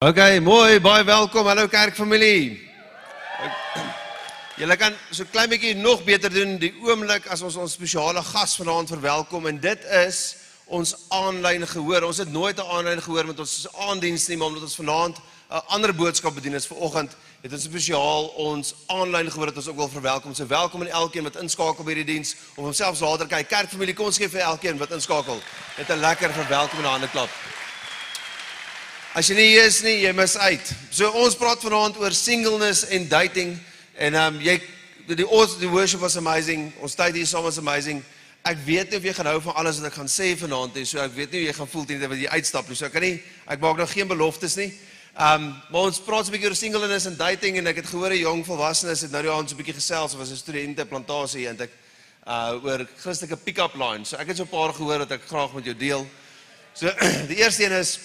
OK, mooi, baie welkom. Hallo kerkfamilie. Julle kan so klein bietjie nog beter doen die oomblik as ons ons spesiale gas vanaand verwelkom en dit is ons aanlyn gehoor. Ons het nooit 'n aanlyn gehoor met ons aandiens nie, maar omdat ons vanaand 'n ander boodskap bedien is vanoggend, het ons spesiaal ons aanlyn gehoor dat ons ook wil verwelkom. So welkom aan elkeen wat inskakel by hierdie diens of homself later kyk. Kerkfamilie, kom ons gee vir elkeen wat inskakel net 'n lekker verwelkom en 'n hande klap. As jy nie hier is nie, jy mis uit. So ons praat vanaand oor singleness en dating en ehm um, jy die ons die worship was amazing. Ons tyd hier saam was amazing. Ek weet nie of jy gaan hou van alles wat ek gaan sê vanaand nie. So ek weet nie hoe jy gaan voel teen wat jy uitstap nie. So ek kan nie ek maak nog geen beloftes nie. Ehm um, maar ons praat 'n bietjie oor singleness en dating en ek het gehoor 'n jong volwassenes het nou die aand so 'n bietjie gesels of was 'n studente plantasie en ek uh oor Christelike pick-up line. So ek het so 'n paar gehoor wat ek graag met jou deel. So die eerste een is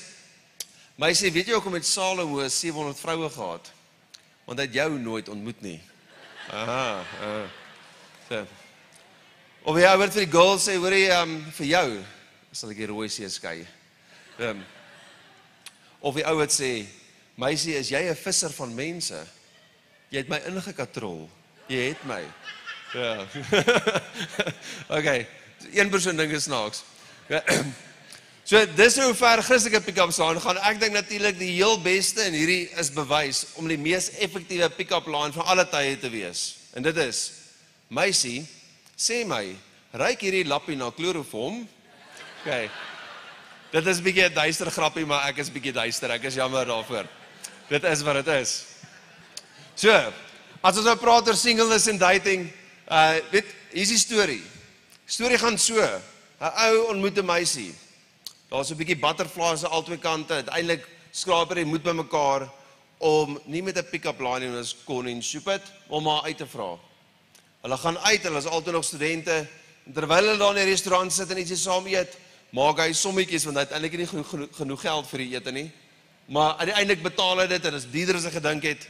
My sê, weet jy hoekom het Salomo 700 vroue gehad? Want hy het jou nooit ontmoet nie. Aha. Uh. So. Of jy word vir die girl sê, hoor jy um vir jou sal ek die rooi see skei. Um. Of die ou wat sê, meisie, is jy 'n visser van mense? Jy het my ingekatrol. Jy het my. Ja. okay. Een persoon dink is snaaks. So dis hoe ver Christelike pick-up line gaan. Ek dink natuurlik die heel beste en hierdie is bewys om die mees effektiewe pick-up line van alle tye te wees. En dit is: Meisie, sê my, ryk hierdie lappie na kloroform? OK. Dit is 'n bietjie 'n duister grappie, maar ek is bietjie duister. Ek is jammer daarvoor. Dit is wat dit is. So, as ons nou praat oor singleness en dating, uh weet, hier's die storie. Storie gaan so: 'n Ou ontmoet 'n meisie. Daar's 'n bietjie butterflies aan albei kante. Uiteindelik skraap hulle moed bymekaar om nie met 'n pick-up line en ons kon en stupid om haar uit te vra. Hulle gaan uit, hulle is altyd nog studente. Terwyl hulle daar in die restaurant sit en ietsie saam eet, maak hy sommetjies want hy het eintlik nie genoeg, genoeg, geld vir die ete nie. Maar uiteindelik betaal hy dit en dit is dierder as hy gedink het.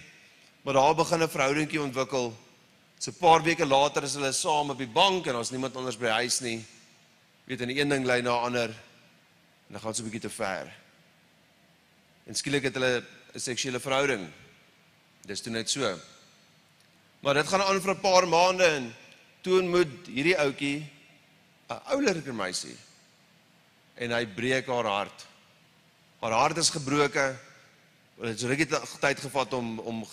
Maar daar begin 'n verhoudingkie ontwikkel. So 'n paar weke later is hulle saam op die bank en ons niemand anders by die huis nie. Weet en die een ding lei na 'n ander. En dan gaan dit so 'n bietjie te ver. En skielik het hulle 'n seksuele verhouding. Dis toe net so. Maar dit gaan aan vir 'n paar maande en toe moet hierdie ouetjie 'n ouerlike meisie en hy breek haar hart. Haar hart is gebroke. Dit het so rukkie tyd gevat om om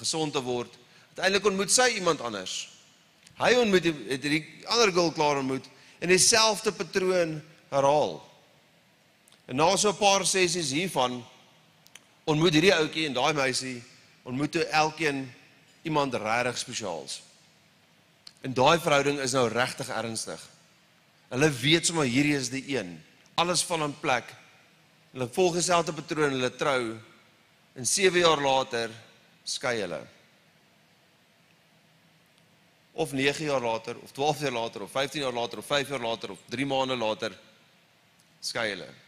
gesond te word. Uiteindelik ontmoet sy iemand anders. Hy ontmoet het hierdie ander girl klaar ontmoet en dieselfde patroon herhaal. En na so 'n paar sessies hiervan ontmoet hierdie ouetjie en daai meisie ontmoet toe elkeen iemand regtig spesiaals. En daai verhouding is nou regtig ernstig. Hulle weet sommer hierdie is die een. Alles val in plek. Hulle volg dieselfde patroon, hulle trou en 7 jaar later skei hulle. Of 9 jaar later of 12 jaar later of 15 jaar later of 5 jaar later of 3 maande later skei hulle.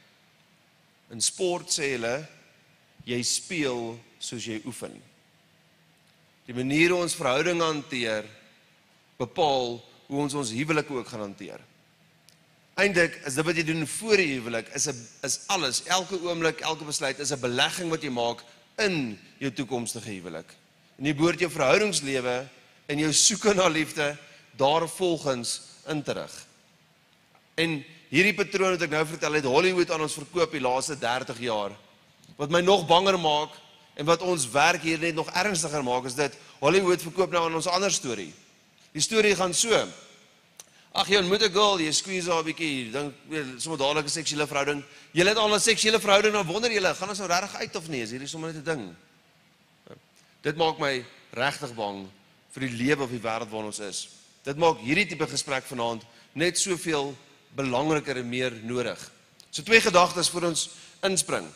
In sport sê hulle jy speel soos jy oefen. Die manier hoe ons verhoudinge hanteer bepaal hoe ons ons huwelik ook gaan hanteer. Eindelik is dit wat jy doen voor die huwelik is 'n is alles, elke oomblik, elke besluit is 'n belegging wat jy maak in jou toekomstige huwelik. En jy behoort jou verhoudingslewe en jou soeke na liefde daarvolgens in te rig. En hierdie patroon wat ek nou vertel het Hollywood aan ons verkoop die laaste 30 jaar. Wat my nog banger maak en wat ons werk hier net nog ernstiger maak is dit Hollywood verkoop nou aan ons ander storie. Die storie gaan so. Ag jy ontmoet 'n girl, jy squeeze haar 'n bietjie, dink sommer dadelik 'n seksuele verhouding. Jy het al 'n seksuele verhouding, dan wonder jy, gaan ons nou regtig uit of nie? Is hierdie sommer net 'n ding? Dit maak my regtig bang vir die lewe of die wêreld waarin ons is. Dit maak hierdie tipe gesprek vanaand net soveel belangriker en meer nodig. So twee gedagtes vir ons inspring.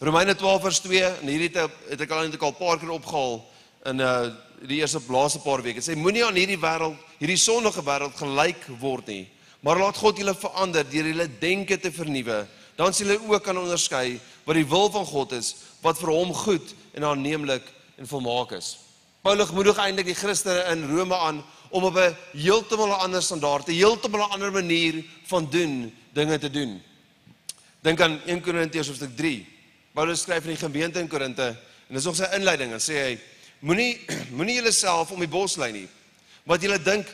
Romeine 12 vers 2 en hierdie het ek al al 'n paar keer opgehaal in uh die eerste laaste paar weke. Sê moenie aan hierdie wêreld, hierdie sondige wêreld gelyk word nie, maar laat God julle verander deur julle denke te vernuwe. Dan sal julle ook kan onderskei wat die wil van God is, wat vir hom goed en aanneemlik en volmaak is. Paulus moedig eintlik die Christene in Rome aan om op 'n heeltemal ander standaard, 'n heeltemal ander manier van doen dinge te doen. Dink aan 1 Korintiërs hoofstuk 3. Paulus skryf aan die gemeente in Korinte en dis nog sy inleiding en sê hy moenie moenie julleself om die bos lei nie. Wat julle dink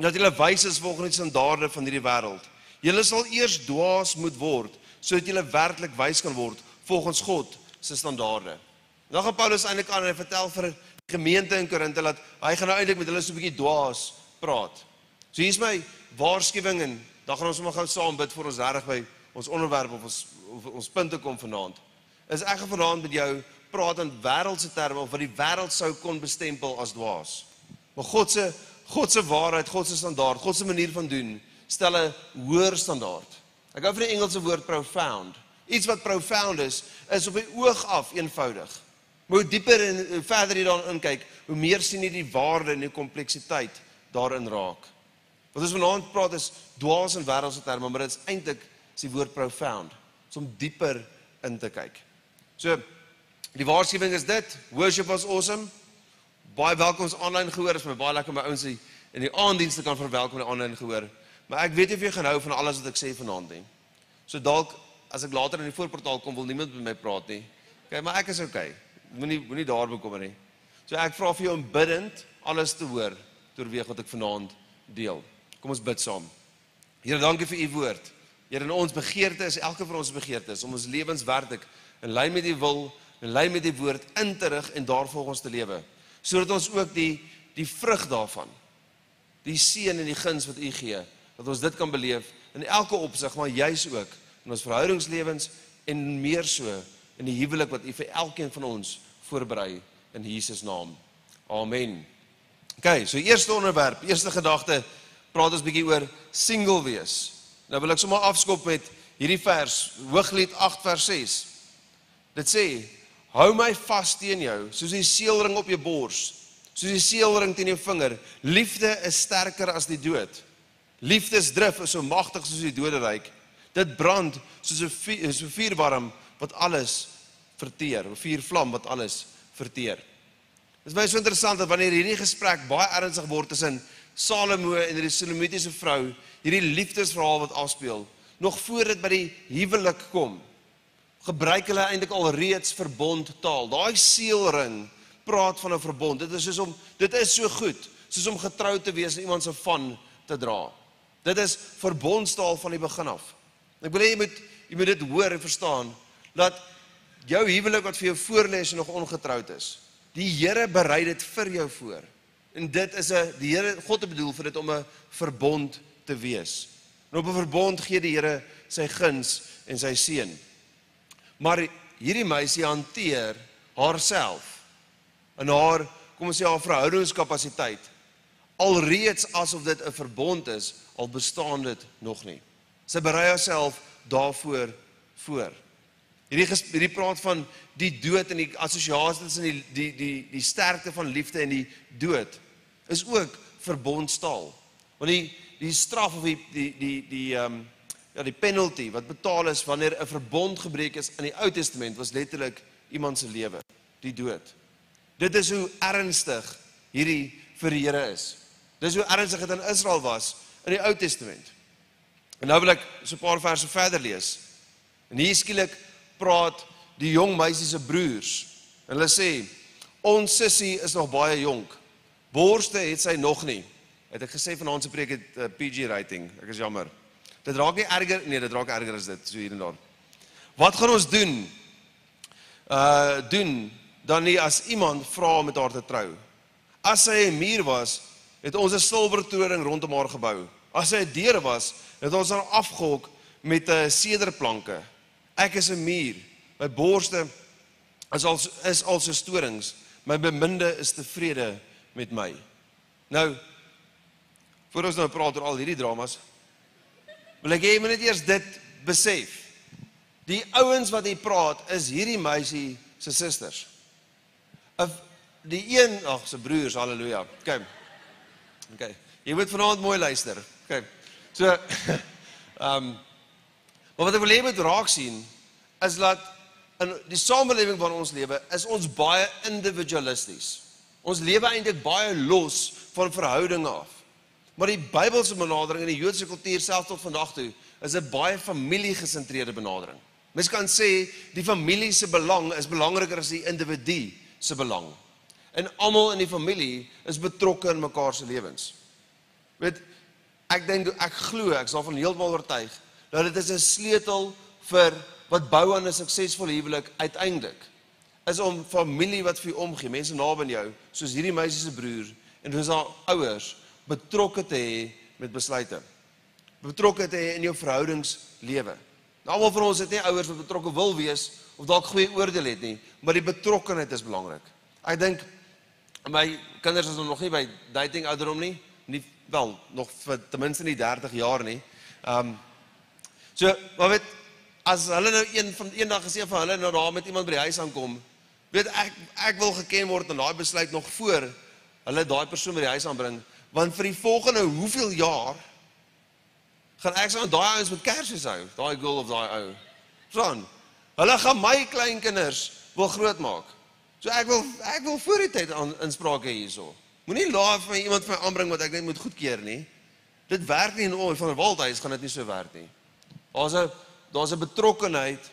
dat julle wys is volgens die standaarde van hierdie wêreld. Julle sal eers dwaas moet word sodat julle werklik wys kan word volgens God se standaarde. Dan gaan Paulus eintlik aan en hy vertel vir gemeente in Korinte dat hy gaan nou eintlik met hulle so 'n bietjie dwaas praat. So hier's my waarskuwing en dan gaan ons sommer gou saam bid vir ons reg by ons onderwerp of ons of ons punte kom vanaand. Is ek gaan vanaand met jou praat in wêreldse terme of wat die wêreld sou kon bestempel as dwaas. Maar God se God se waarheid, God se standaard, God se manier van doen stel 'n hoër standaard. Ek hou van die Engelse woord profound. Iets wat profound is, is op die oog af eenvoudig. Maar hoe dieper en hoe verder jy daarin kyk, hoe meer sien jy die waarde en die kompleksiteit daarin raak. Wat ons vanaand praat is dwaas in wêreldse terme, maar dit is eintlik is die woord profound, om dieper in te kyk. So die waarskuwing is dit, worship was awesome. Baie welkom ons aanlyn gehoor, is my baie lekker my ouens in die aanddienste kan verwelkom in die aanlyn gehoor. Maar ek weet nie of jy gaan hou van alles wat ek sê vanaand nie. So dalk as ek later in die voorportaal kom wil niemand met my praat nie. OK, maar ek is OK. Moenie moenie daar bekommer nie. So ek vra vir jou om bidend alles te hoor deurweeg wat ek vanaand deel. Kom ons bid saam. Here, dankie vir u woord. Here, in ons begeerte is elke van ons begeerte is om ons lewens werklik in lyn met u wil, in lyn met die woord in te rig en daarvolgens te lewe, sodat ons ook die die vrug daarvan, die seën en die guns wat u gee, dat ons dit kan beleef in elke opsig, maar juis ook in ons verhoudingslewens en meer so in die huwelik wat u vir elkeen van ons voorberei in Jesus naam. Amen. OK, so eerste onderwerp, eerste gedagte, praat ons bietjie oor single wees. Nou wil ek sommer afskop met hierdie vers, Hooglied 8 vers 6. Dit sê: Hou my vas teen jou, soos die seelring op jou bors, soos die seelring teen jou vinger. Liefde is sterker as die dood. Liefdesdrif is so magtig soos die doderyk. Dit brand soos 'n so vuur warm wat alles verteer, 'n vuurvlam wat alles verteer. Dit is baie so interessant dat wanneer hierdie gesprek baie ernstig word tussen Salomo en die Sulamitiese vrou, hierdie liefdesverhaal wat afspeel, nog voor dit by die huwelik kom, gebruik hulle eintlik al reeds verbondtaal. Daai seelring praat van 'n verbond. Dit is soos om dit is so goed, soos om getrou te wees en iemand se van te dra. Dit is verbondstaal van die begin af. Ek wil hê jy moet jy moet dit hoor en verstaan dat jou huwelik wat vir jou voorlê as jy nog ongetroud is, die Here berei dit vir jou voor. En dit is 'n die Here God het bedoel vir dit om 'n verbond te wees. En op 'n verbond gee die Here sy guns en sy seën. Maar hierdie meisie hanteer haarself in haar kom ons sê haar verhoudingskapasiteit alreeds asof dit 'n verbond is al bestaan dit nog nie. Sy berei haarself daarvoor voor. Hierdie hierdie praat van die dood en die assosiasie tussen die die die die sterkte van liefde en die dood is ook verbondstaal. Want die die straf of die die die die ehm um, ja die penalty wat betaal is wanneer 'n verbond gebreek is in die Ou Testament was letterlik iemand se lewe, die dood. Dit is hoe ernstig hierdie vir die Here is. Dis hoe ernstig dit in Israel was in die Ou Testament. En nou wil ek so 'n paar verse verder lees. En hier skielik praat die jong meisie se broers. En hulle sê: "Ons sussie is nog baie jonk. Borste het sy nog nie." Het ek gesê vanaand se preek het uh, eh, PG rating. Ek is jammer. Dit raak nie erger nee, dit raak erger as dit so hier en daar. Wat gaan ons doen? Uh doen dan nie as iemand vra om met haar te trou. As sy 'n muur was, het ons 'n silwertoring rondom haar gebou. As sy 'n deur was, het ons haar afgehok met 'n sederplanke. Ek is 'n muur. My borste is al is al so storings. My beminde is tevrede met my. Nou voor ons nou praat oor al hierdie dramas, wil ek hê jy moet net eers dit besef. Die ouens wat hier praat is hierdie meisie se susters. Of die een, ag, se broers, haleluja. Kyk. OK. Jy moet vanaand mooi luister. OK. So ehm um, maar wat ek wil hê moet raak sien is dat in die samelewing waarin ons lewe is ons baie individualisties. Ons lewe eintlik baie los van verhoudinge af. Maar die Bybelse benadering in die Joodse kultuur selfs tot vandag toe is 'n baie familiegesentreerde benadering. Mens kan sê die familie se belang is belangriker as die individu se belang. En almal in die familie is betrokke in mekaar se lewens. Weet ek dink ek glo ek is daarvan heeltemal oortuig dat dit is 'n sleutel vir wat bou aan 'n suksesvolle huwelik uiteindelik is om familie wat vir jou omgee, mense naby jou, soos hierdie meisie se broer en soos haar ouers betrokke te hê met besluite. Betrokke te hê in jou verhoudingslewe. Nou almal van ons het nie ouers wat betrokke wil wees of dalk goeie oordeel het nie, maar die betrokkenheid is belangrik. Ek dink my kinders is nog nie by dating ouderdom nie, nie wel nog vir ten minste nie 30 jaar nie. Ehm um, So, maar weet as hulle nou een van eendag gesê van hulle nou daar met iemand by die huis aankom, weet ek ek wil geken word en daai besluit nog voor hulle daai persoon by die huis aanbring, want vir die volgende hoeveel jaar gaan ek sou daai ouens met kersies hou, daai girl of daai ou. Son, hulle gaan my kleinkinders wil grootmaak. So ek wil ek wil voor die tyd aan insprake hierso. Moenie laat vir iemand vir my aanbring wat ek net moet goedkeur nie. Dit werk nie in ons van waldhuis gaan dit nie so werk nie. Daar's 'n daar's 'n betrokkenheid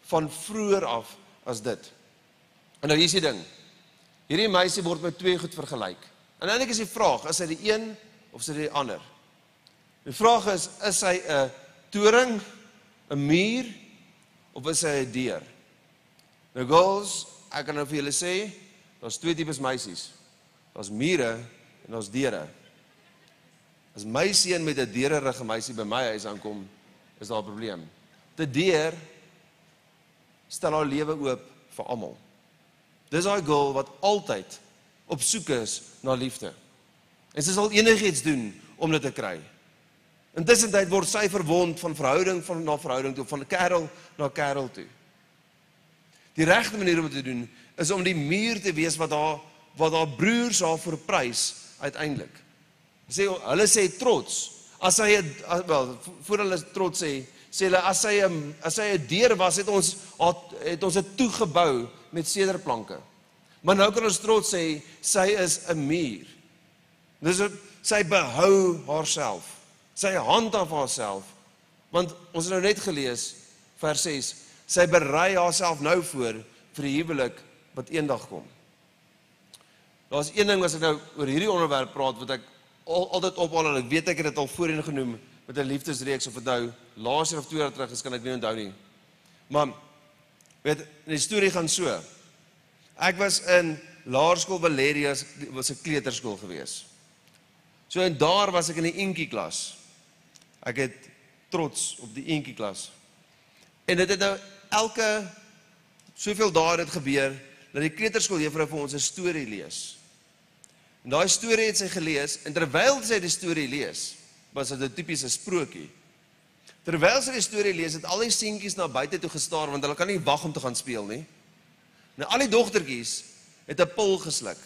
van vroeër af as dit. En nou hier is die ding. Hierdie meisie word met twee goed vergelyk. En eintlik is die vraag, is hy die een of is hy die ander? Die vraag is, is hy 'n toring, 'n muur of is hy 'n deur? Nou girls, ek kan nou vir julle sê, daar's twee tipes meisies. Daar's mure en daar's deure. As my seun met 'n deurerige meisie by my huis aankom, is daar 'n probleem. Te deur stel haar lewe oop vir almal. Dis haar girl wat altyd op soek is na liefde. En sy sal enigiets doen om dit te kry. Intussen tyd word sy verwond van verhouding van na verhouding toe, van kerel na kerel toe. Die regte manier om dit te doen is om die muur te wees wat haar wat haar broers haar verprys uiteindelik. Sê hulle sê trots as hy wel voor hulle trots sê sê hulle as hy 'n as hy 'n deur was het ons het ons dit toegebou met sederplanke. Maar nou kan ons trots sê sy is 'n muur. Dis sy behou haarself. Sy handhaaf haarself. Want ons het nou net gelees vers 6. Sy berei haarself nou voor vir die huwelik wat eendag kom. Daar's een ding as ek nou oor hierdie onderwerp praat wat ek al, altyd ophaal en ek weet ek het dit al voorheen genoem met 'n liefdesreeks of dit nou laas jaar of twee jaar terug is kan ek nie onthou nie. Maar weet, die storie gaan so. Ek was in Laerskool Valeria was 'n kleuterskool gewees. So en daar was ek in die eentjie klas. Ek het trots op die eentjie klas. En dit het nou elke soveel dae dit gebeur dat die kleuterskool juffrou vir ons 'n storie lees. En daai storie het sy gelees en terwyl sy die storie lees, was dit 'n tipiese sprokie. Terwyl sy die storie lees, het al die seentjies na buite toe gestaar want hulle kan nie wag om te gaan speel nie. Nou al die dogtertjies het 'n pil gesluk.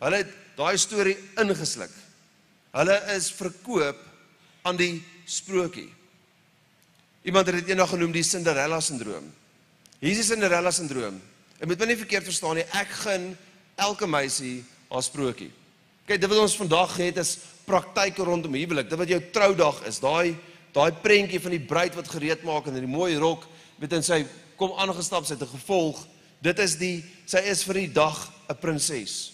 Hulle het daai storie ingesluk. Hulle is verkoop aan die sprokie. Iemand het dit eendag genoem die Cinderella sindroom. Hier is die Cinderella sindroom. Ek moet my nie verkeerd verstaan nie. Ek gun elke meisie haar sprokie. Kyk, dit wat ons vandag het is praktyke rondom huwelik. Dit wat jou troudag is, daai daai prentjie van die bruid wat gereed maak in 'n mooi rok, weet en sy kom aangestap sy het 'n gevolg. Dit is die sy is vir die dag 'n prinses.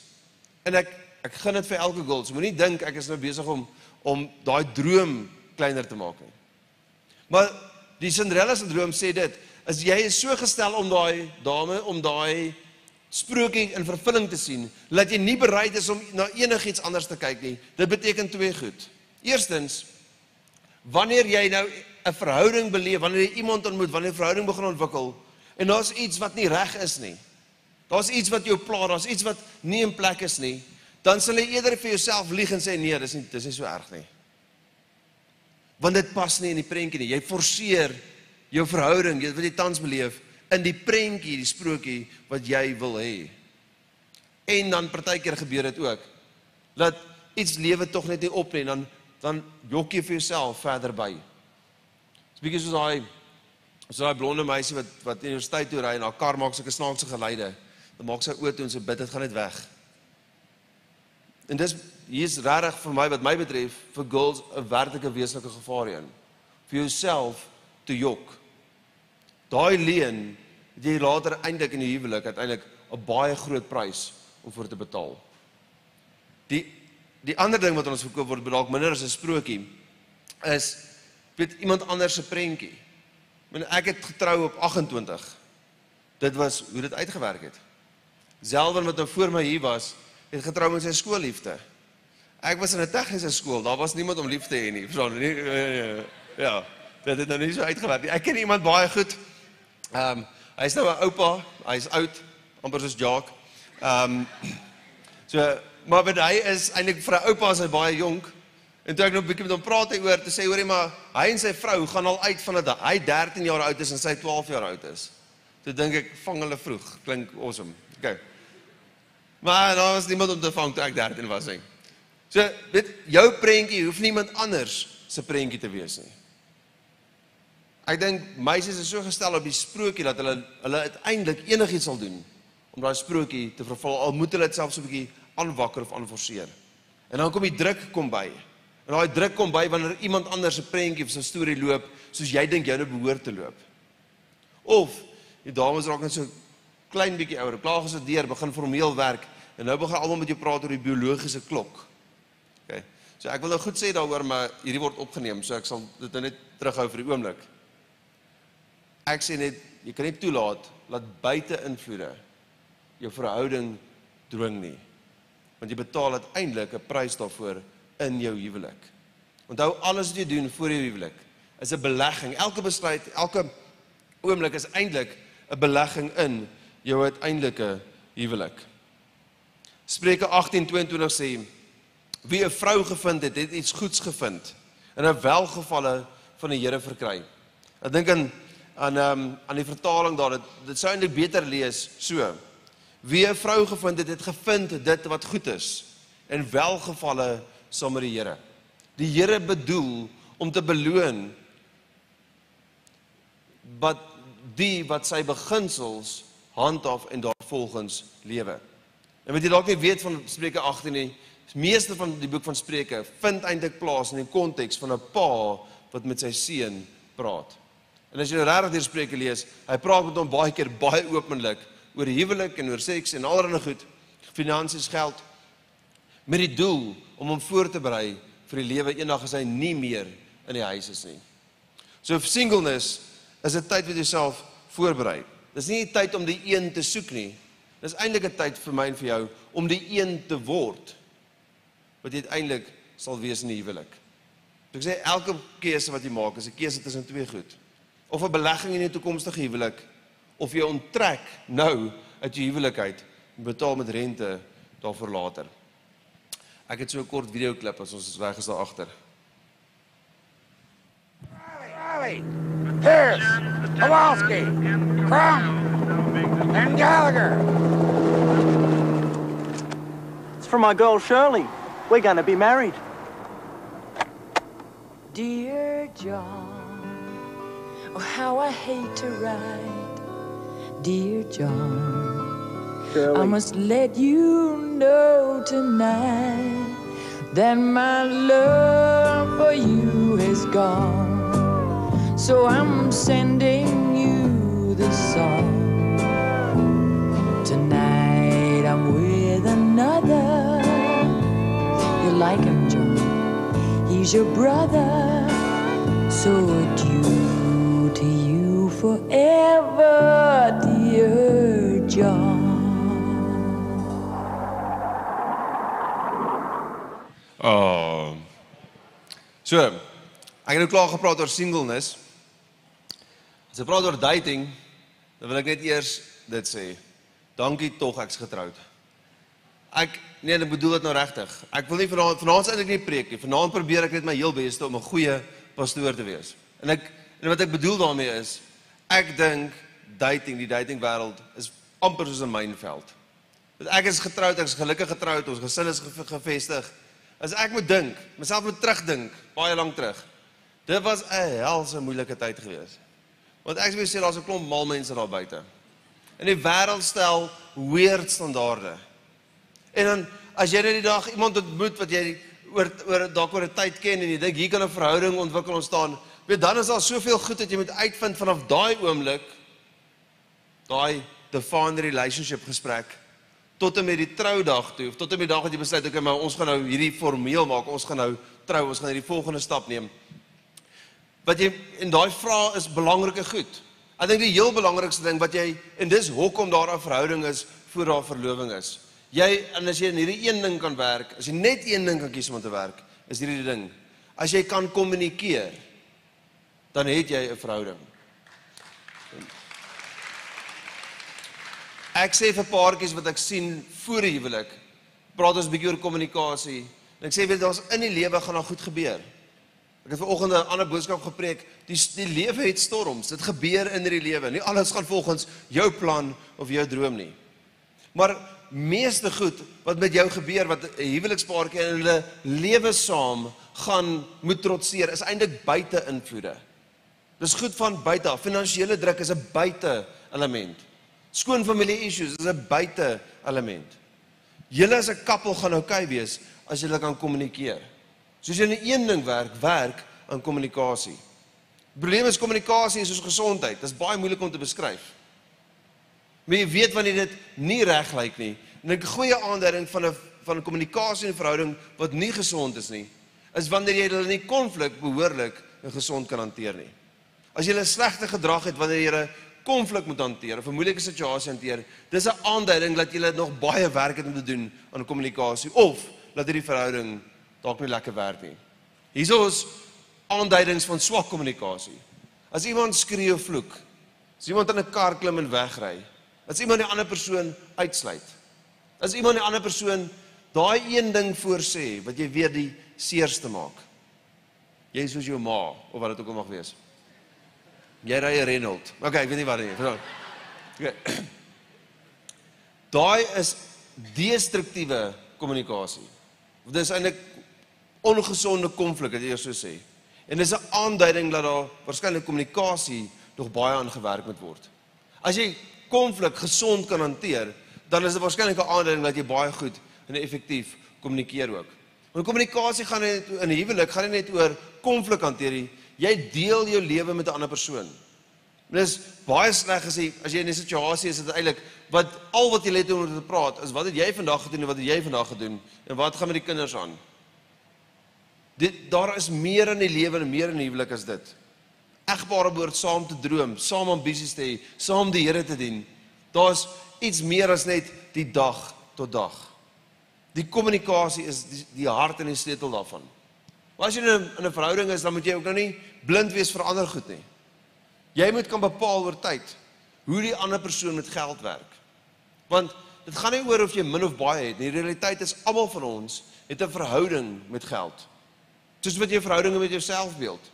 En ek ek gun dit vir elke girl. So moenie dink ek is nou besig om om daai droom kleiner te maak nie. Maar die Cinderella se droom sê dit, as jy is so gestel om daai dame om daai sprokie in vervulling te sien, dat jy nie bereid is om na enigiets anders te kyk nie. Dit beteken twee goed. Eerstens, wanneer jy nou 'n verhouding beleef, wanneer jy iemand ontmoet, wanneer 'n verhouding begin ontwikkel en daar's iets wat nie reg is nie. Daar's iets wat jou pla, daar's iets wat nie in plek is nie, dan sal jy eerder vir jouself lieg en sê nee, dis nie dis nie so erg nie. Want dit pas nie in die prentjie nie. Jy forceer jou verhouding, jy wat jy tans beleef in die prentjie, die sprokie wat jy wil hê. En dan partykeer gebeur dit ook dat iets lewe tog net nie op nie, dan dan jok jy vir jouself verder by. Speaking soos daai so daai blonde meisie wat wat universiteit toe ry en haar kar maak sulke snaakse geluide, dan maak sy oortoe en sy bid dit gaan net weg. En dis hier's regtig vir my wat my betref vir girls 'n werklike wesenlike gevaar hierin. Vir jouself te jok daai leen het jy later eintlik in die huwelik uiteindelik 'n baie groot prys om vir te betaal. Die die ander ding wat ons verkoop word dalk minder as 'n sprokie is weet iemand anders se prentjie. Men ek het getrou op 28. Dit was hoe dit uitgewerk het. Selwen wat nou voor my hier was, het getrou met sy skoolliefde. Ek was in 'n tegniese skool, daar was niemand om lief te hê nie. Verstaan nie? Ja, dit het nou nie so uitgewerk nie. Ek ken iemand baie goed. Ehm um, hy's nou 'n oupa, hy's oud, amper soos Jacques. Ehm um, so maar wat hy is eintlik vir 'n oupa is hy baie jonk. En toe ek nou 'n bietjie met hom praat hy oor te sê hoorie maar hy en sy vrou gaan al uit van dat hy 13 jaar oud is en sy 12 jaar oud is. Toe dink ek vang hulle vroeg. Klink awesome. Okay. Maar daar was niemand om te vang toe ek 13 was nie. So, weet jou prentjie hoef niemand anders se prentjie te wees nie. Ek dink meisies is so gestel op die sprokie dat hulle hulle uiteindelik enigiets sal doen om daai sprokie te vervul al moet hulle dit selfs 'n bietjie aanwakker of aanforceer. En dan kom die druk kom by. En daai druk kom by wanneer iemand anders se prentjie of sy storie loop soos jy dink jy nou behoort te loop. Of die dames raak net so klein bietjie ouer, klaar gestudeer, begin formeel werk en nou begin almal met jou praat oor die biologiese klok. OK. So ek wil nou goed sê daaroor, maar hierdie word opgeneem, so ek sal dit nou net terughou vir die oomblik. Ek sê net jy kan nie toelaat dat buite invloede jou verhouding dwing nie. Want jy betaal uiteindelik 'n prys daarvoor in jou huwelik. Onthou alles wat jy doen voor jou huwelik is 'n belegging. Elke besluit, elke oomblik is eintlik 'n belegging in jou uiteindelike huwelik. Spreuke 18:22 sê: Wie 'n vrou gevind het, het iets goeds gevind en 'n welgevalle van die Here verkry. Ek dink aan aan um, aan die vertaling daar dit dit sou eintlik beter lees so. Wie 'n vrou gevind het, het gevind dit wat goed is en welgevalle saam met die Here. Die Here bedoel om te beloon wat die wat sy beginsels handhaaf en daarvolgens lewe. En wat jy dalk nie weet van Spreuke 18 nie, meeste van die boek van Spreuke vind eintlik plaas in die konteks van 'n pa wat met sy seun praat. En as jy nou regtig deur Spreuke lees, hy praat met hom baie keer baie openlik oor huwelik en oor seks en allerlei goed, finansies, geld met die doel om hom voor te berei vir die lewe eendag as hy nie meer in die huis is nie. So singleness is 'n tyd wat jy self voorberei. Dis nie 'n tyd om die een te soek nie. Dis eintlik 'n tyd vir my en vir jou om die een te word wat uiteindelik sal wees in die huwelik. So ek sê elke keuse wat jy maak is 'n keuse tussen twee goed. Of 'n belegging in 'n toekomstige huwelik of jy onttrek nou uit jou huwelik uit en betaal met rente daarvoor later. Ek het so 'n kort video klip as ons reg is daar agter. Pierce, Kowalski, Crumb, and Gallagher. It's for my girl Shirley. We're going to be married. Dear John, oh how I hate to write. Dear John, I must let you know tonight that my love for you is gone. So I'm sending you this song. Tonight I'm with another. You like him, John. He's your brother. So to you forever, dear John. Oh. So, ek het nou klaar gepraat oor singleness. As ek praat oor dating, dan wil ek net eers dit sê. Dankie tog ek's getroud. Ek nee, ek bedoel dit nou regtig. Ek wil nie vanaand vanaand eintlik nie preek nie. Vanaand probeer ek net my heel beste om 'n goeie pastoor te wees. En ek en wat ek bedoel daarmee is, ek dink dating, die dating wêreld is amper soos 'n mynveld. Want ek is getroud, ek is gelukkig getroud, ons gesin is ge- gevestig. As ek moet dink, myself moet terugdink, baie lank terug. Dit was 'n helse moeilike tyd gewees. Want ek sê daar's 'n klomp mal mense daar buite. En die wêreld stel weird standaarde. En dan as jy net die dag iemand ontmoet wat jy oor oor dalk oor 'n tyd ken en jy dink hier kan 'n verhouding ontwikkel ontstaan, weet dan is daar soveel goed dat jy moet uitvind vanaf daai oomblik daai divine relationship gesprek tot en met die troudag toe of tot en met die dag wat jy besluit okay maar ons gaan nou hierdie formeel maak ons gaan nou trou ons gaan hierdie volgende stap neem. Wat jy en daai vraag is belangrike goed. Ek dink die heel belangrikste ding wat jy en dis hoekom daar 'n verhouding is voor daar verloving is. Jy en as jy in hierdie een ding kan werk as jy net een ding kan kies om te werk is hierdie ding. As jy kan kommunikeer dan het jy 'n verhouding Ek sê vir paartjies wat ek sien voor die huwelik, praat ons 'n bietjie oor kommunikasie. En ek sê weet daar's in die lewe gaan daar goed gebeur. Ek het vanoggend 'n ander boodskap gepreek. Die die lewe het storms. Dit gebeur in hierdie lewe. Nie alles gaan volgens jou plan of jou droom nie. Maar meeste goed wat met jou gebeur wat 'n huwelikspaartjie in hulle lewe saam gaan moet trotseer is eintlik buite invloede. Dis goed van buite af. Finansiële druk is 'n buite element. Skoon familie issues is 'n buite element. Julle as 'n koppel gaan oukei okay wees as julle kan kommunikeer. Soos jy in een ding werk, werk aan kommunikasie. Probleem is kommunikasie is soos gesondheid. Dit is baie moeilik om te beskryf. Maar jy weet wanneer dit nie reg lyk nie. En 'n goeie aanduiding van 'n van 'n kommunikasie en verhouding wat nie gesond is nie, is wanneer jy hulle nie konflik behoorlik en gesond kan hanteer nie. As jy 'n slegte gedrag het wanneer jy 'n konflik moet hanteer of 'n moeilike situasie hanteer, dis 'n aanduiding dat jy nog baie werk het om te doen aan kommunikasie of dat hierdie verhouding dalk nie lekker werk nie. Hierso is aanduidings van swak kommunikasie. As iemand skree of vloek, as iemand in 'n kar klim en wegry, as iemand 'n ander persoon uitsluit. As iemand 'n ander persoon daai een ding voorsê wat jy weet die seerste maak. Jy is soos jou ma of wat dit ook al mag wees. Jy ry 'n Renault. OK, ek weet nie wat nie. Okay. Daai is destruktiewe kommunikasie. Dit is eintlik ongesonde konflik, as jy so sê. En dis 'n aanduiding dat daar waarskynlik kommunikasie nog baie aan gewerk moet word. As jy konflik gesond kan hanteer, dan is dit waarskynlik 'n aanduiding dat jy baie goed en effektief kommunikeer ook. Want kommunikasie gaan net in 'n huwelik gaan nie net oor konflik hanteer nie, jy deel jou lewe met 'n ander persoon. Dis baie sleg as jy as jy in 'n situasie is dit eintlik wat al wat jy het om oor te praat is wat het jy vandag gedoen en wat het jy vandag gedoen en wat gaan met die kinders aan? Dit daar is meer in die lewe en meer in die huwelik as dit. Egbare behoort saam te droom, saam ambisies te hê, saam die Here te dien. Daar's iets meer as net die dag tot dag. Die kommunikasie is die, die hart en die sleutel daarvan. Maar as jy in 'n in 'n verhouding is, dan moet jy ook nou nie blind wees vir ander goed nie. Jy moet kan bepaal oor tyd hoe die ander persoon met geld werk. Want dit gaan nie oor of jy min of baie het nie. Die realiteit is almal van ons het 'n verhouding met geld. Soos wat jy verhoudinge met jouself beeld.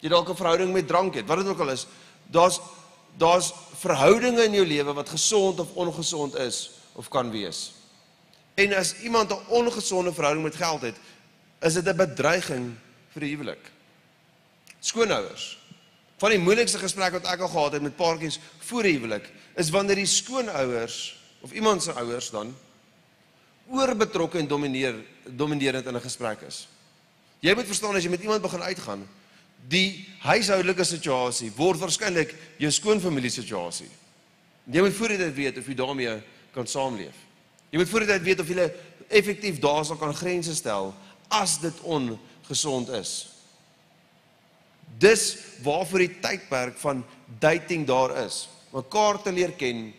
Jy dalk 'n verhouding met drank het, wat dit ook al is. Daar's daar's verhoudinge in jou lewe wat gesond of ongesond is of kan wees. En as iemand 'n ongesonde verhouding met geld het, is dit 'n bedreiging vir die huwelik. Skoonouers. Van die moeilikste gesprekke wat ek al gehad het met paartjies voor die huwelik, is wanneer die skoonouers of iemand se ouers dan oorbetrokke en domineer dominerend in 'n gesprek is. Jy moet verstaan as jy met iemand begin uitgaan, die huishoudelike situasie word waarskynlik jou skoonfamilie situasie. Jy moet voor dit weet of jy daarmee kan saamleef. Jy moet voor dit weet of jy effektief daarsal kan grense stel as dit ongesond is. Dis waarvoor die tydperk van dating daar is. Mekaar te leer ken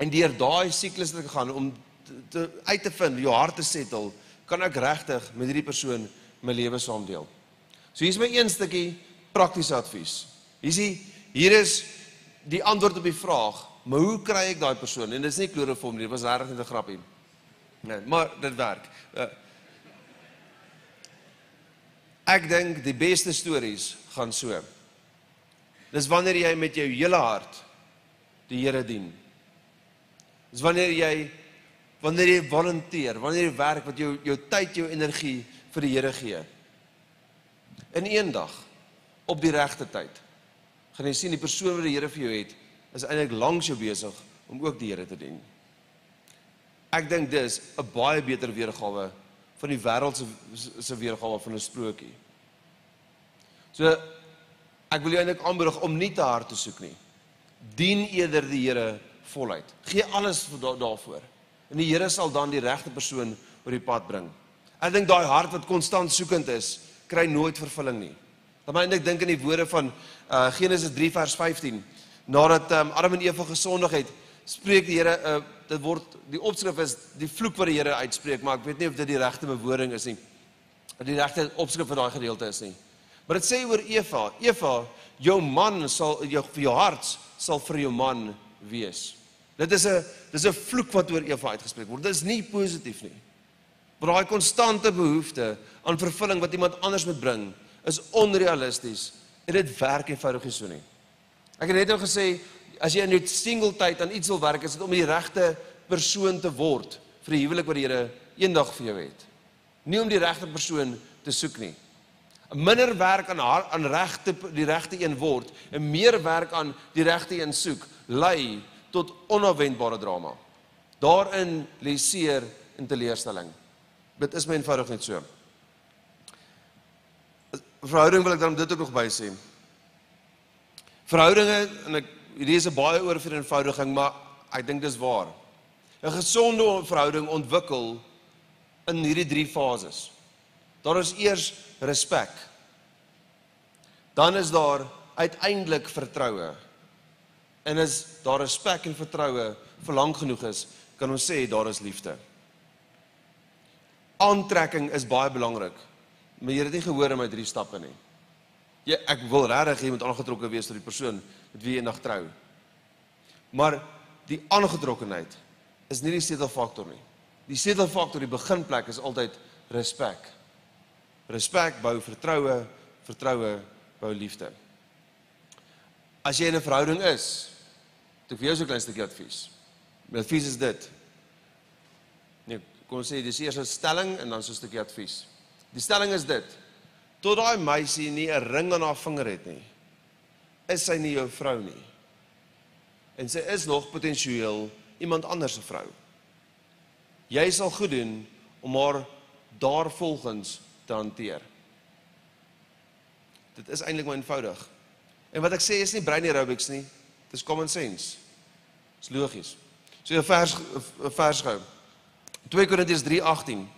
en deur daai siklus te gaan om te, te uit te vind, jou hart te settle, kan ek regtig met hierdie persoon my lewe saam deel. So hier's my een stukkie praktiese advies. Hier's die hier is die antwoord op die vraag, maar hoe kry ek daai persoon? En dis nie kloroform nie, dit was regtig net 'n grappie. Nee, maar dit werk. Uh, Ek dink die beste stories gaan so. Dis wanneer jy met jou hele hart die Here dien. Dis wanneer jy wanneer jy volunteer, wanneer jy werk wat jou jou tyd, jou energie vir die Here gee. In een dag op die regte tyd gaan jy sien die persoon wat die Here vir jou het is eintlik lank so besig om ook die Here te dien. Ek dink dis 'n baie beter weergawe van die wêreld se se weergawe van 'n sprokie. So ek wil jou eintlik aanmoedig om nie te hard te soek nie. Dien eerder die Here voluit. Gee alles da daarvoor. En die Here sal dan die regte persoon oor die pad bring. Ek dink daai hart wat konstant soekend is, kry nooit vervulling nie. Laat my eintlik dink aan die woorde van uh, Genesis 3 vers 15. Nadat um, Adam en Eva gesondig het, spreek die Here uh, dit word die opskrif is die vloek wat die Here uitspreek, maar ek weet nie of dit die regte bewoording is nie. Die regte opskrif vir daai gedeelte is nie. Maar dit sê oor Eva, Eva, jou man sal jou vir jou hart sal vir jou man wees. Dit is 'n dis 'n vloek wat oor Eva uitgespreek word. Dit is nie positief nie. Maar daai konstante behoefte aan vervulling wat iemand anders moet bring, is onrealisties en dit werk eenvoudig nie so nie. Ek het net nou gesê as jy in jou single tyd aan iets wil werk, is dit om die regte persoon te word vir die huwelik wat die Here eendag vir jou het. Nie om die regte persoon te soek nie. Minder werk aan haar, aan regte die regte een word en meer werk aan die regte een soek lei tot onverwendbare drama. Daarin lê seer en teleurstelling. Dit is my eenvoudig net so. Verhouding wil ek dan dit ook nog by sê. Verhoudinge en ek hierdie is 'n baie oorvereenvoudiging, maar ek dink dis waar. 'n Gesonde verhouding ontwikkel in hierdie drie fases. Daar is eers respek. Dan is daar uiteindelik vertroue. En as daar respek en vertroue vir lank genoeg is, kan ons sê daar is liefde. Aantrekking is baie belangrik. Maar jy het dit nie gehoor in my drie stappe nie. Ja, ek wil regtig jy moet aangetrokke wees tot die persoon met wie jy eendag trou. Maar die aangetrokkenheid is nie die sleutelfaktor nie. Die sleutelfaktor, die beginplek is altyd respek. Respek bou vertroue, vertroue bou liefde. As jy in 'n verhouding is, Toe vir jou so 'n klein stukkie advies. My advies is dit. Nee, kom ons sê dis eers 'n stelling en dan so 'n stukkie advies. Die stelling is dit. Tot daai meisie nie 'n ring aan haar vinger het nie, is sy nie jou vrou nie. En sy is nog potensieel iemand anders se vrou. Jy sal goed doen om haar daarvolgens te hanteer. Dit is eintlik maar eenvoudig. En wat ek sê is nie brein aerobics nie. Dis common sense. Dis logies. So 'n vers vers gehou. 2 Korintiërs 3:18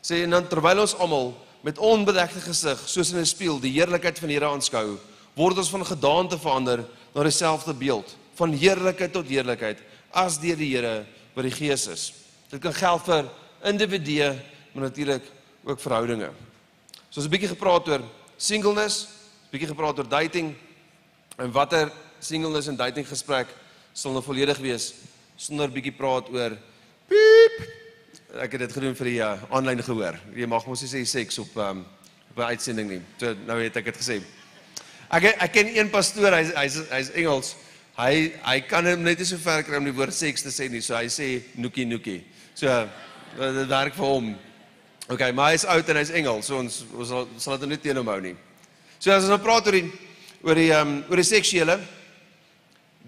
sê en dan terwyl ons almal met onbedekte gesig soos in 'n spieël die heerlikheid van die Here aanskou, word ons van gedaante verander na dieselfde beeld, van heerlikheid tot heerlikheid as deur die Here wat die Gees is. Dit kan geld vir individue, maar natuurlik ook verhoudinge. So ons 'n bietjie gepraat oor singleness, bietjie gepraat oor dating en watter singleness en dating gesprek sal nou volledig wees sonder bietjie praat oor. Ek het dit gedoen vir die uh, aanlyn gehoor. Jy mag mos nie sê seks op um, op 'n uitsending nie. So nou het ek dit gesê. Ek ek ken een pastoor, hy's hy's hy's Engels. Hy hy kan hom net nie so ver kry om die woord seks te sê nie. So hy sê nookie nookie. So dit werk vir hom. OK, maar hy's oud en hy's Engels. So ons ons sal, dit net teen hom hou nie. So as ons nou praat oor die oor die um, oor die seksuele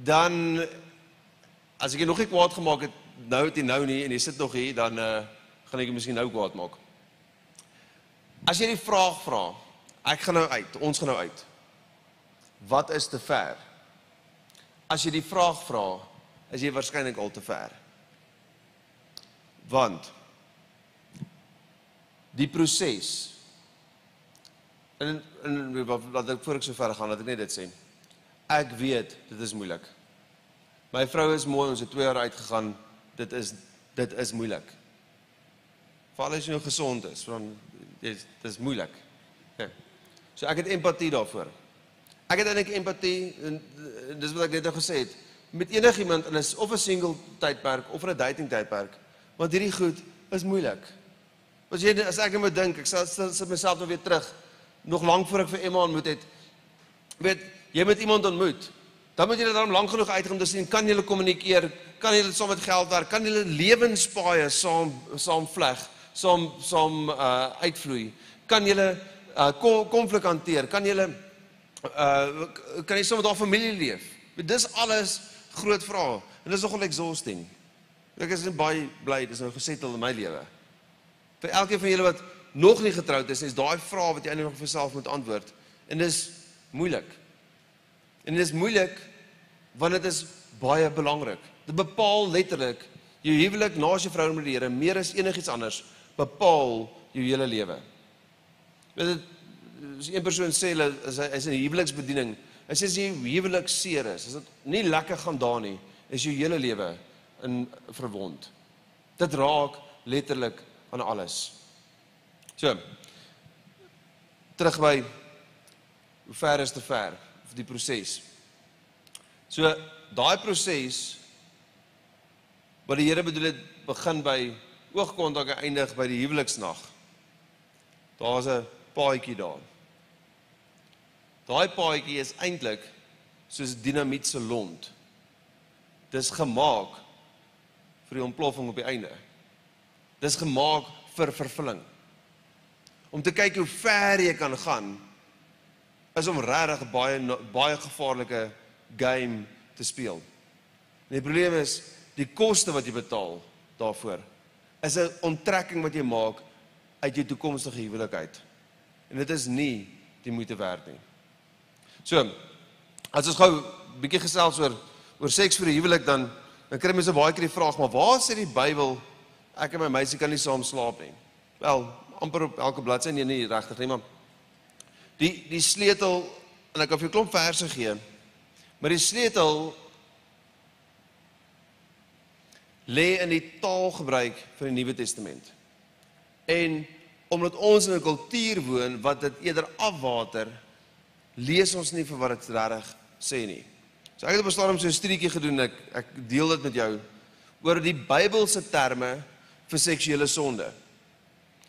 dan as ek nog nie kwaad gemaak het nou het jy nou nie en jy sit nog hier dan uh, gaan ek jy miskien nou kwaad maak. As jy die vraag vra, ek gaan nou uit, ons gaan nou uit. Wat is te ver? As jy die vraag vra, is jy waarskynlik al te ver. Want die proses en en wat ek voor ek so ver gaan, laat ek net dit sê. Ek weet dit is moeilik. My vrou is mooi, ons het 2 jaar uitgegaan. Dit is dit is moeilik. Veral as jy nou gesond is, want dit dis moeilik. Ja. So ek het empatie daarvoor. Ek het eintlik empatie en dis wat ek net nou gesê het met enigiemand in 'n of 'n single tydperk of 'n dating tydperk. Want hierdie goed is moeilik. As jy as ek moet dink, ek sal sit myself nou weer terug nog lank voor ek vir Emma ontmoet het. Weet jy met iemand ontmoet, dan moet jy dit dan lank genoeg uitgaan om te sien kan julle kommunikeer, kan julle saam met geld werk, kan julle lewenspaaie saam saam vleg, saam saam uh uitvloei. Kan julle uh konflik hanteer? Kan julle uh kan jy saam met haar familie leef? Dis alles groot vrae en dis nogal exhausting. Ek is baie bly dis nou gesettel in my lewe. Vir elkeen van julle wat nog nie getroud is, is daai vrae wat jy eintlik nog vir jouself moet antwoord en dis moeilik. En dit is moeilik Want dit is baie belangrik. Dit bepaal letterlik jou huwelik na as jy vrou met die Here meer as enigiets anders bepaal jou hele lewe. Weet dit as een persoon sê hulle is hy is 'n huweliksbediening. Hy sê as jy huwelik seer is, as dit nie lekker gaan daar nie, is jou hele lewe in verwond. Dit raak letterlik aan alles. So. Terug by hoe ver is te ver vir die proses. So daai proses wat die Here bedoel het begin by oogkontak en eindig by die huweliksnag. Daar's 'n paadjie daar. Daai paadjie is eintlik soos dinamiet se lont. Dis gemaak vir die ontploffing op die einde. Dis gemaak vir vervulling. Om te kyk hoe ver jy kan gaan is om regtig baie baie gevaarlike game te speel. En die probleem is die koste wat jy betaal daarvoor is 'n onttrekking wat jy maak uit jou toekomstige huwelik uit. En dit is nie die moeite werd nie. So, as ons gou 'n bietjie gesels oor oor seks vir die huwelik dan dan kry mense baie keer die vraag, maar waar sê die Bybel ek en my meisie kan nie saam slaap nie? Wel, amper op elke bladsy nee nie regtig nie, maar die die sleutel en ek kan vir jou klomp verse gee. Maar die sleutel lê in die taalgebruik van die Nuwe Testament. En omdat ons in 'n kultuur woon wat dit eerder afwater, lees ons nie vir wat dit regtig sê nie. So ek het op 'n stadium so 'n studietjie gedoen ek ek deel dit met jou oor die Bybelse terme vir seksuele sonde.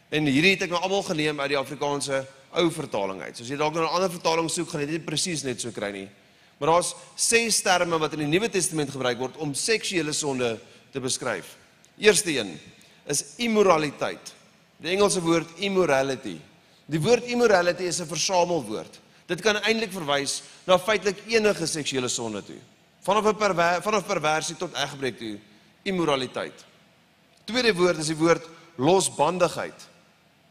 En hierdie het ek nou almal geneem uit die Afrikaanse ou vertaling uit. So as jy dalk nou 'n ander vertaling soek, gaan jy dit presies net so kry nie. Maar daar's ses terme wat in die Nuwe Testament gebruik word om seksuele sonde te beskryf. Eerste een is immoraliteit. Die Engelse woord immorality. Die woord immorality is 'n versamelwoord. Dit kan eintlik verwys na feitelik enige seksuele sonde toe. Vanaf 'n perver, vanaf perversie tot egbreek toe, immoraliteit. Tweede woord is die woord losbandigheid.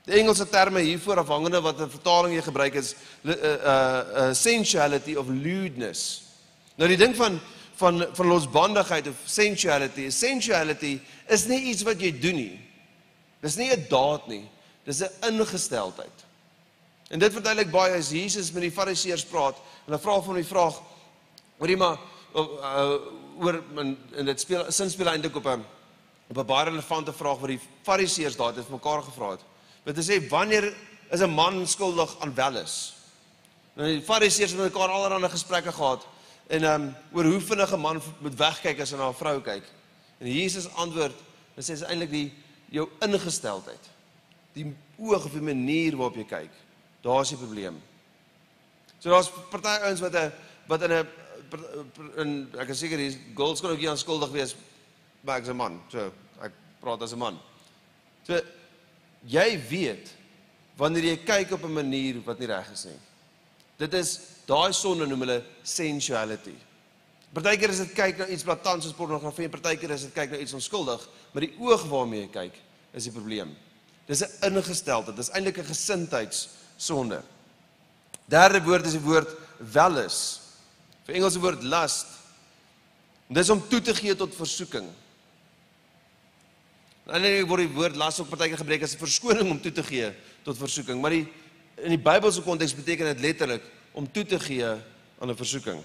Die Engelse terme hiervoor afhangende wat 'n vertaling jy gebruik is uh uh, uh sensuality of lewdness. Nou die ding van van van losbandigheid of sensuality. Sensuality is nie iets wat jy doen nie. Dis nie 'n daad nie. Dis 'n ingesteldheid. En dit verduidelik baie as Jesus met die Fariseërs praat en hulle vra van die vraag oor iemand uh, oor en, en dit speel sin speel eintlik op 'n op 'n baie relevante vraag wat die Fariseërs daar het vir mekaar gevra het. Wat hulle sê wanneer is 'n man skuldig aan welis? Nou die Fariseërs het mekaar allerlei gesprekke gehad en ehm um, oor hoe vinnig 'n man moet wegkyk as hy na 'n vrou kyk. En Jesus antwoord, en sê is eintlik die jou ingesteldheid. Die oog of die manier waarop jy kyk. Daar's die probleem. So daar's party ouens wat 'n wat in 'n in ek is seker die girls kan ook hier onskuldig wees maar ek's 'n man. So ek praat as 'n man. So jy weet wanneer jy kyk op 'n manier wat nie reg is nie. Dit is Daai sonde noem hulle sensuality. Partykeer is dit kyk na iets blaatant soos pornografie en partykeer is dit kyk na iets onskuldig, maar die oog waarmee jy kyk is die probleem. Dis 'n ingesteldheid, dis eintlik 'n gesindheidssonde. Derde woord is die woord welis. Vir Engelse woord lust. En dis om toe te gee tot versoeking. En dan word die woord lust ook partykeer gebruik as 'n verskoning om toe te gee tot versoeking, maar die in die Bybelse konteks beteken dit letterlik om toe te gee aan 'n versoeking.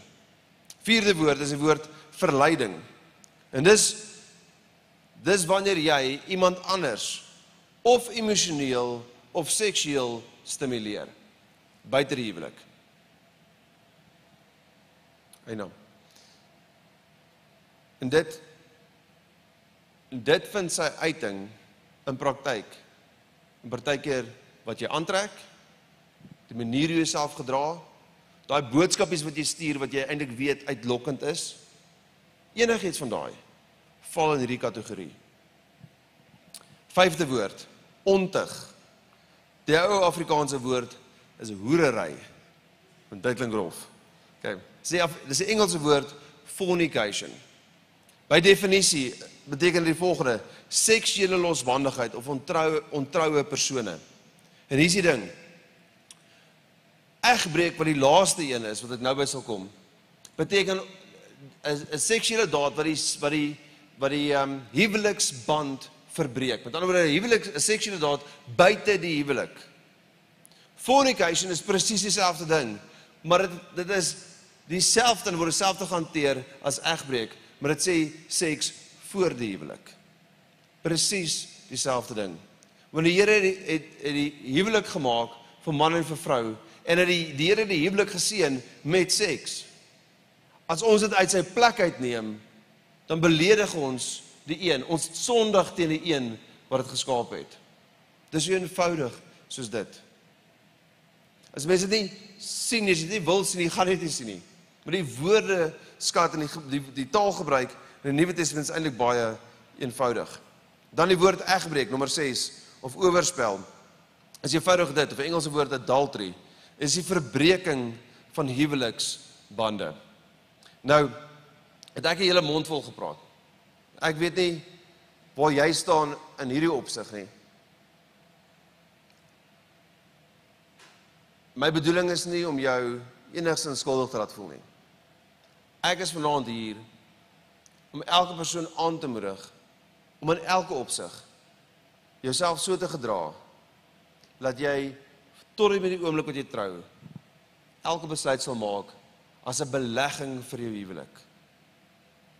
Vierde woord is die woord verleiding. En dis dis wanneer jy iemand anders of emosioneel of seksueel stimuleer buite die huwelik. Eina. En dit dit vind sy uiting in praktyk. In partykeer wat jy aantrek, die manier hoe jy jouself gedra, daai boodskapies wat jy stuur wat jy eintlik weet uitlokkend is. Enigiets van daai val in hierdie kategorie. Vyfde woord, ontug. Die ou Afrikaanse woord is hoerery. Want dit klink rof. OK. Sê dis 'n Engelse woord fornication. By definisie beteken dit die volgende: seksuele losbandigheid of ontroue ontroue persone. En hier is die ding, egbreek wat die laaste een is wat ek nou by sal kom beteken 'n 'n seksuele daad wat die wat die wat die ehm um, huweliksband verbreek. Met ander woorde, 'n huwelik 'n seksuele daad buite die huwelik. Fornication is presies dieselfde ding, maar dit dit is dieselfde en word dieselfde gehanteer as egbreek, maar dit sê seks voor die huwelik. Presies dieselfde ding. Want die Here het, het het die huwelik gemaak vir man en vir vrou en het die die Here die huwelik geseën met seks. As ons dit uit sy plek uitneem, dan beledig ons die een, ons sondig teen die een wat dit geskaap het. Dis so eenvoudig soos dit. As mense dit nie sien, as jy dit nie wil sien, jy gaan dit nie sien nie. Maar die woorde skat en die die, die taalgebruik in die Nuwe Testament is eintlik baie eenvoudig. Dan die woord egbreek nommer 6 of oorspel. Is eenvoudig dit of Engelse woord adultery is die verbreeking van huweliksbande. Nou het ek 'n hele mond vol gepraat. Ek weet nie waar jy staan in hierdie opsig nie. My bedoeling is nie om jou enigsins skuldig te laat voel nie. Ek is vanaand hier om elke persoon aan te moedig om in elke opsig jouself so te gedra dat jy tot by die oomblik wat jy trou elke besluit sal maak as 'n belegging vir jou huwelik.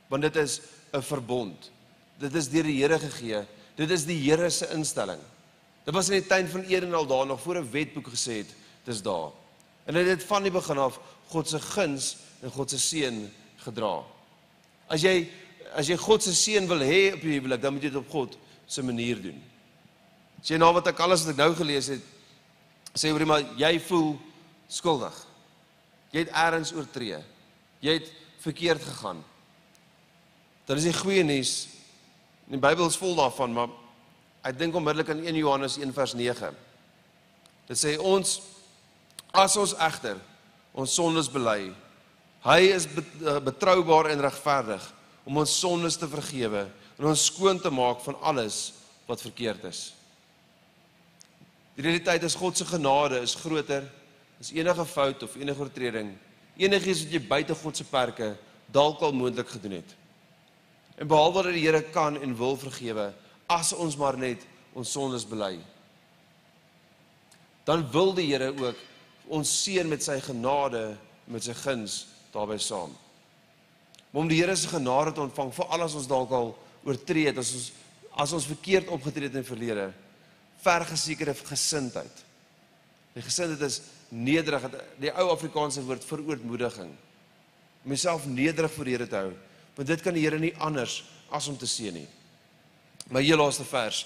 Want dit is 'n verbond. Dit is deur die Here gegee. Dit is die Here se instelling. Dit was in die tuin van Eden al daar nog voor 'n wetboek gesê het, dis daar. En dit het van die begin af God se guns en God se seën gedra. As jy as jy God se seën wil hê op jou huwelik, dan moet jy dit op God se manier doen. As jy nou wat ek alles wat ek nou gelees het sê oor maar jy voel skuldig. Jy het eers oortree. Jy het verkeerd gegaan. Dan is die goeie nuus. Die Bybel is vol daarvan, maar ek dink onmiddellik aan 1 Johannes 1 vers 9. Dit sê ons as ons egter ons sondes bely, hy is eh, betroubaar en regverdig om ons sondes te vergewe en ons skoon te maak van alles wat verkeerd is. Die realiteit is God se genade is groter as enige fout of enige oortreding, enigiets wat jy buite God se perke dalk al moontlik gedoen het. En behalwe dat die Here kan en wil vergewe, as ons maar net ons sondes bely. Dan wil die Here ook ons seën met sy genade, met sy guns daarbey saam. Maar om die Here se genade te ontvang vir al ons dalk al oortree het, as ons as ons verkeerd opgetree het in die verlede, verg 'n sekere gesindheid. Die gesindheid is nederig, die ou Afrikaanse woord vir ootmoediging. Om jouself nederig voor die Here te hou want dit kan die Here nie anders as om te seën nie. My heel laaste vers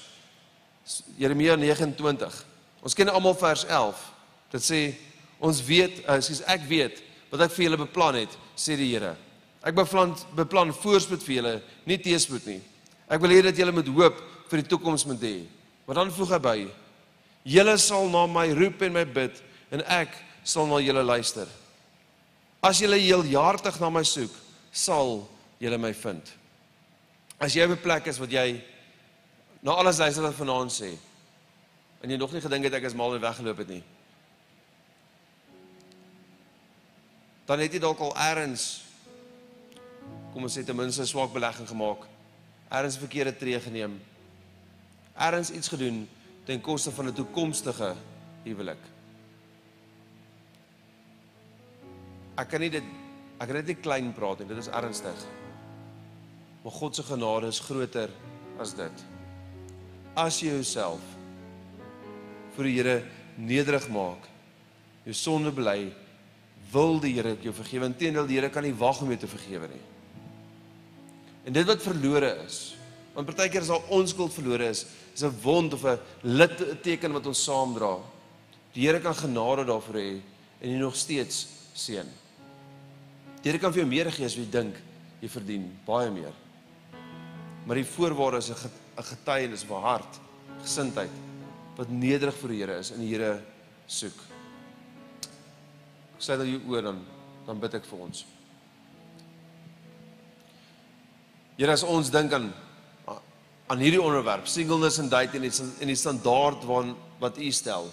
Jeremia 29. Ons ken almal vers 11. Dit sê ons weet, uh, sies ek weet wat ek vir julle beplan het, sê die Here. Ek beplan beplan voorspoed vir julle, nie teëspoed nie. Ek wil hê dat julle met hoop vir die toekoms moet hê. Maar dan voeg hy by: Julle sal na my roep en my bid en ek sal na julle luister. As julle heeljaartig na my soek, sal julle my vind. As jy op 'n plek is wat jy na alles luister wat vanaand sê en jy nog nie gedink het ek is mal en weggeloop het nie. Dan het jy dalk al eers kom ons sê ten minste 'n swak belegging gemaak. Eers 'n verkeerde tree geneem. Eers iets gedoen ten koste van 'n toekomstige huwelik. Ek kan nie dit ek kan dit nie klein praat nie. Dit is ernstig. Maar God se genade is groter as dit. As jy jouself vir die Here nederig maak, jou sonde bely, wil die Here jou vergewe. Inteendeel, die Here kan nie wag om jou te vergewe nie. En dit wat verlore is, want partykeer as al onskuld verlore is, is 'n wond of 'n litteken wat ons saamdra. Die Here kan genade daarvoor hê en jy nog steeds seën. Die Here kan vir jou meer gee as jy dink jy verdien, baie meer. Maar die voorwaarde is 'n getuienis van hart, gesindheid wat nederig vir die Here is en die Here soek. Sê dat jy oor dan dan bid ek vir ons. Here as ons dink aan aan hierdie onderwerp, singleness and dating en die, die standaard wat wat U stel.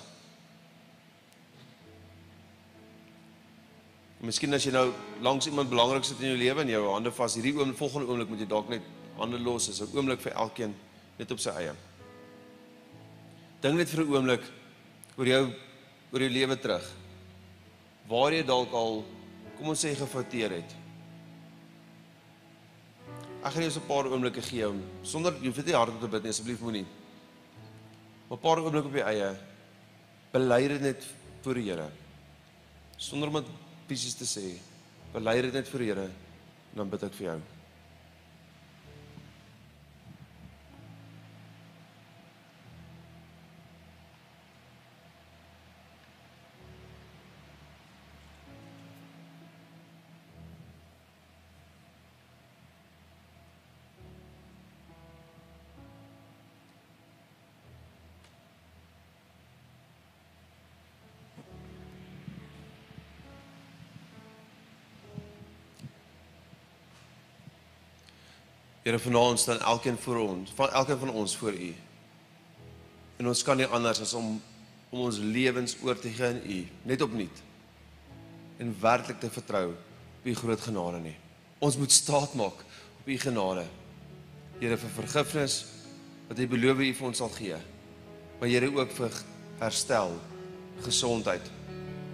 Miskien as jy nou langs iemand belangrik sit in jou lewe en jou hande vas, hierdie oomblik, volgende oomblik moet jy dalk net hande los. Dis 'n oomblik vir elkeen net op sy eie. Dink net vir 'n oomblik oor jou oor jou lewe terug. Waar jy dalk al kom ons sê gefouteer het. Ek gaan jou so 'n paar oomblikke gee om sonder jy hoef dit nie hardop te bid nie asseblief moenie. 'n paar oomblikke op jou eie bely dit net voor die Here. Sonder om dit fisies te sê. Bely dit net voor die Here en dan bid ek vir jou. Here vanaand staan elkeen voor ons, van elkeen van ons voor U. En ons kan nie anders as om om ons lewens oor te gee aan U, net opnuut. En werklik te vertrou op U groot genade nie. Ons moet staat maak op U genade. Here vir vergifnis wat U beloof U vir ons sal gee. Maar Here ook vir herstel, gesondheid.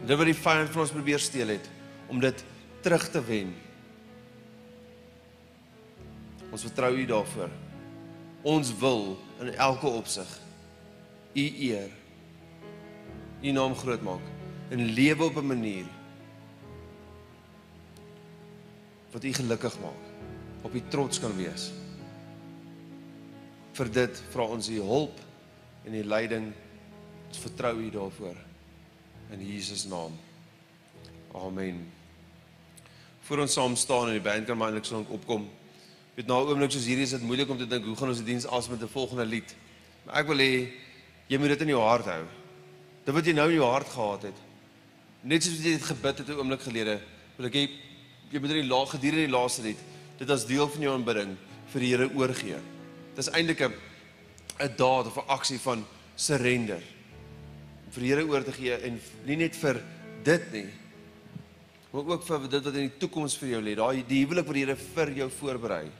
Dit wat die vyand van ons probeer steel het om dit terug te wen. Ons vertrou U daarvoor. Ons wil in elke opsig U eer. U naam groot maak en lewe op 'n manier wat U gelukkig maak, op U trots kan wees. Vir dit vra ons U hulp en U leiding. Ons vertrou U daarvoor in Jesus naam. Amen. Voor ons saam staan en die band kan maar eintlik so opkom. Weet nou oomblik soos hierdie is dit moeilik om te dink hoe gaan ons die diens as met 'n volgende lied. Maar ek wil hê jy moet dit in jou hart hou. Dit wat jy nou in jou hart gehad het. Net soos jy dit gebid het 'n oomblik gelede, wil ek hê jy moet in die laag gedurende die laaste lied dit as deel van jou aanbidding vir die Here oorgee. Dis eintlik 'n 'n daad of 'n aksie van surrender. Vir die Here oor te gee en nie net vir dit nie, maar ook vir dit wat in die toekoms vir jou lê. Daai die huwelik wat die Here vir jou voorberei.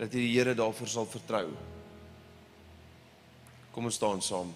Dat jy die Here daarvoor sal vertrou. Kom ons staan saam.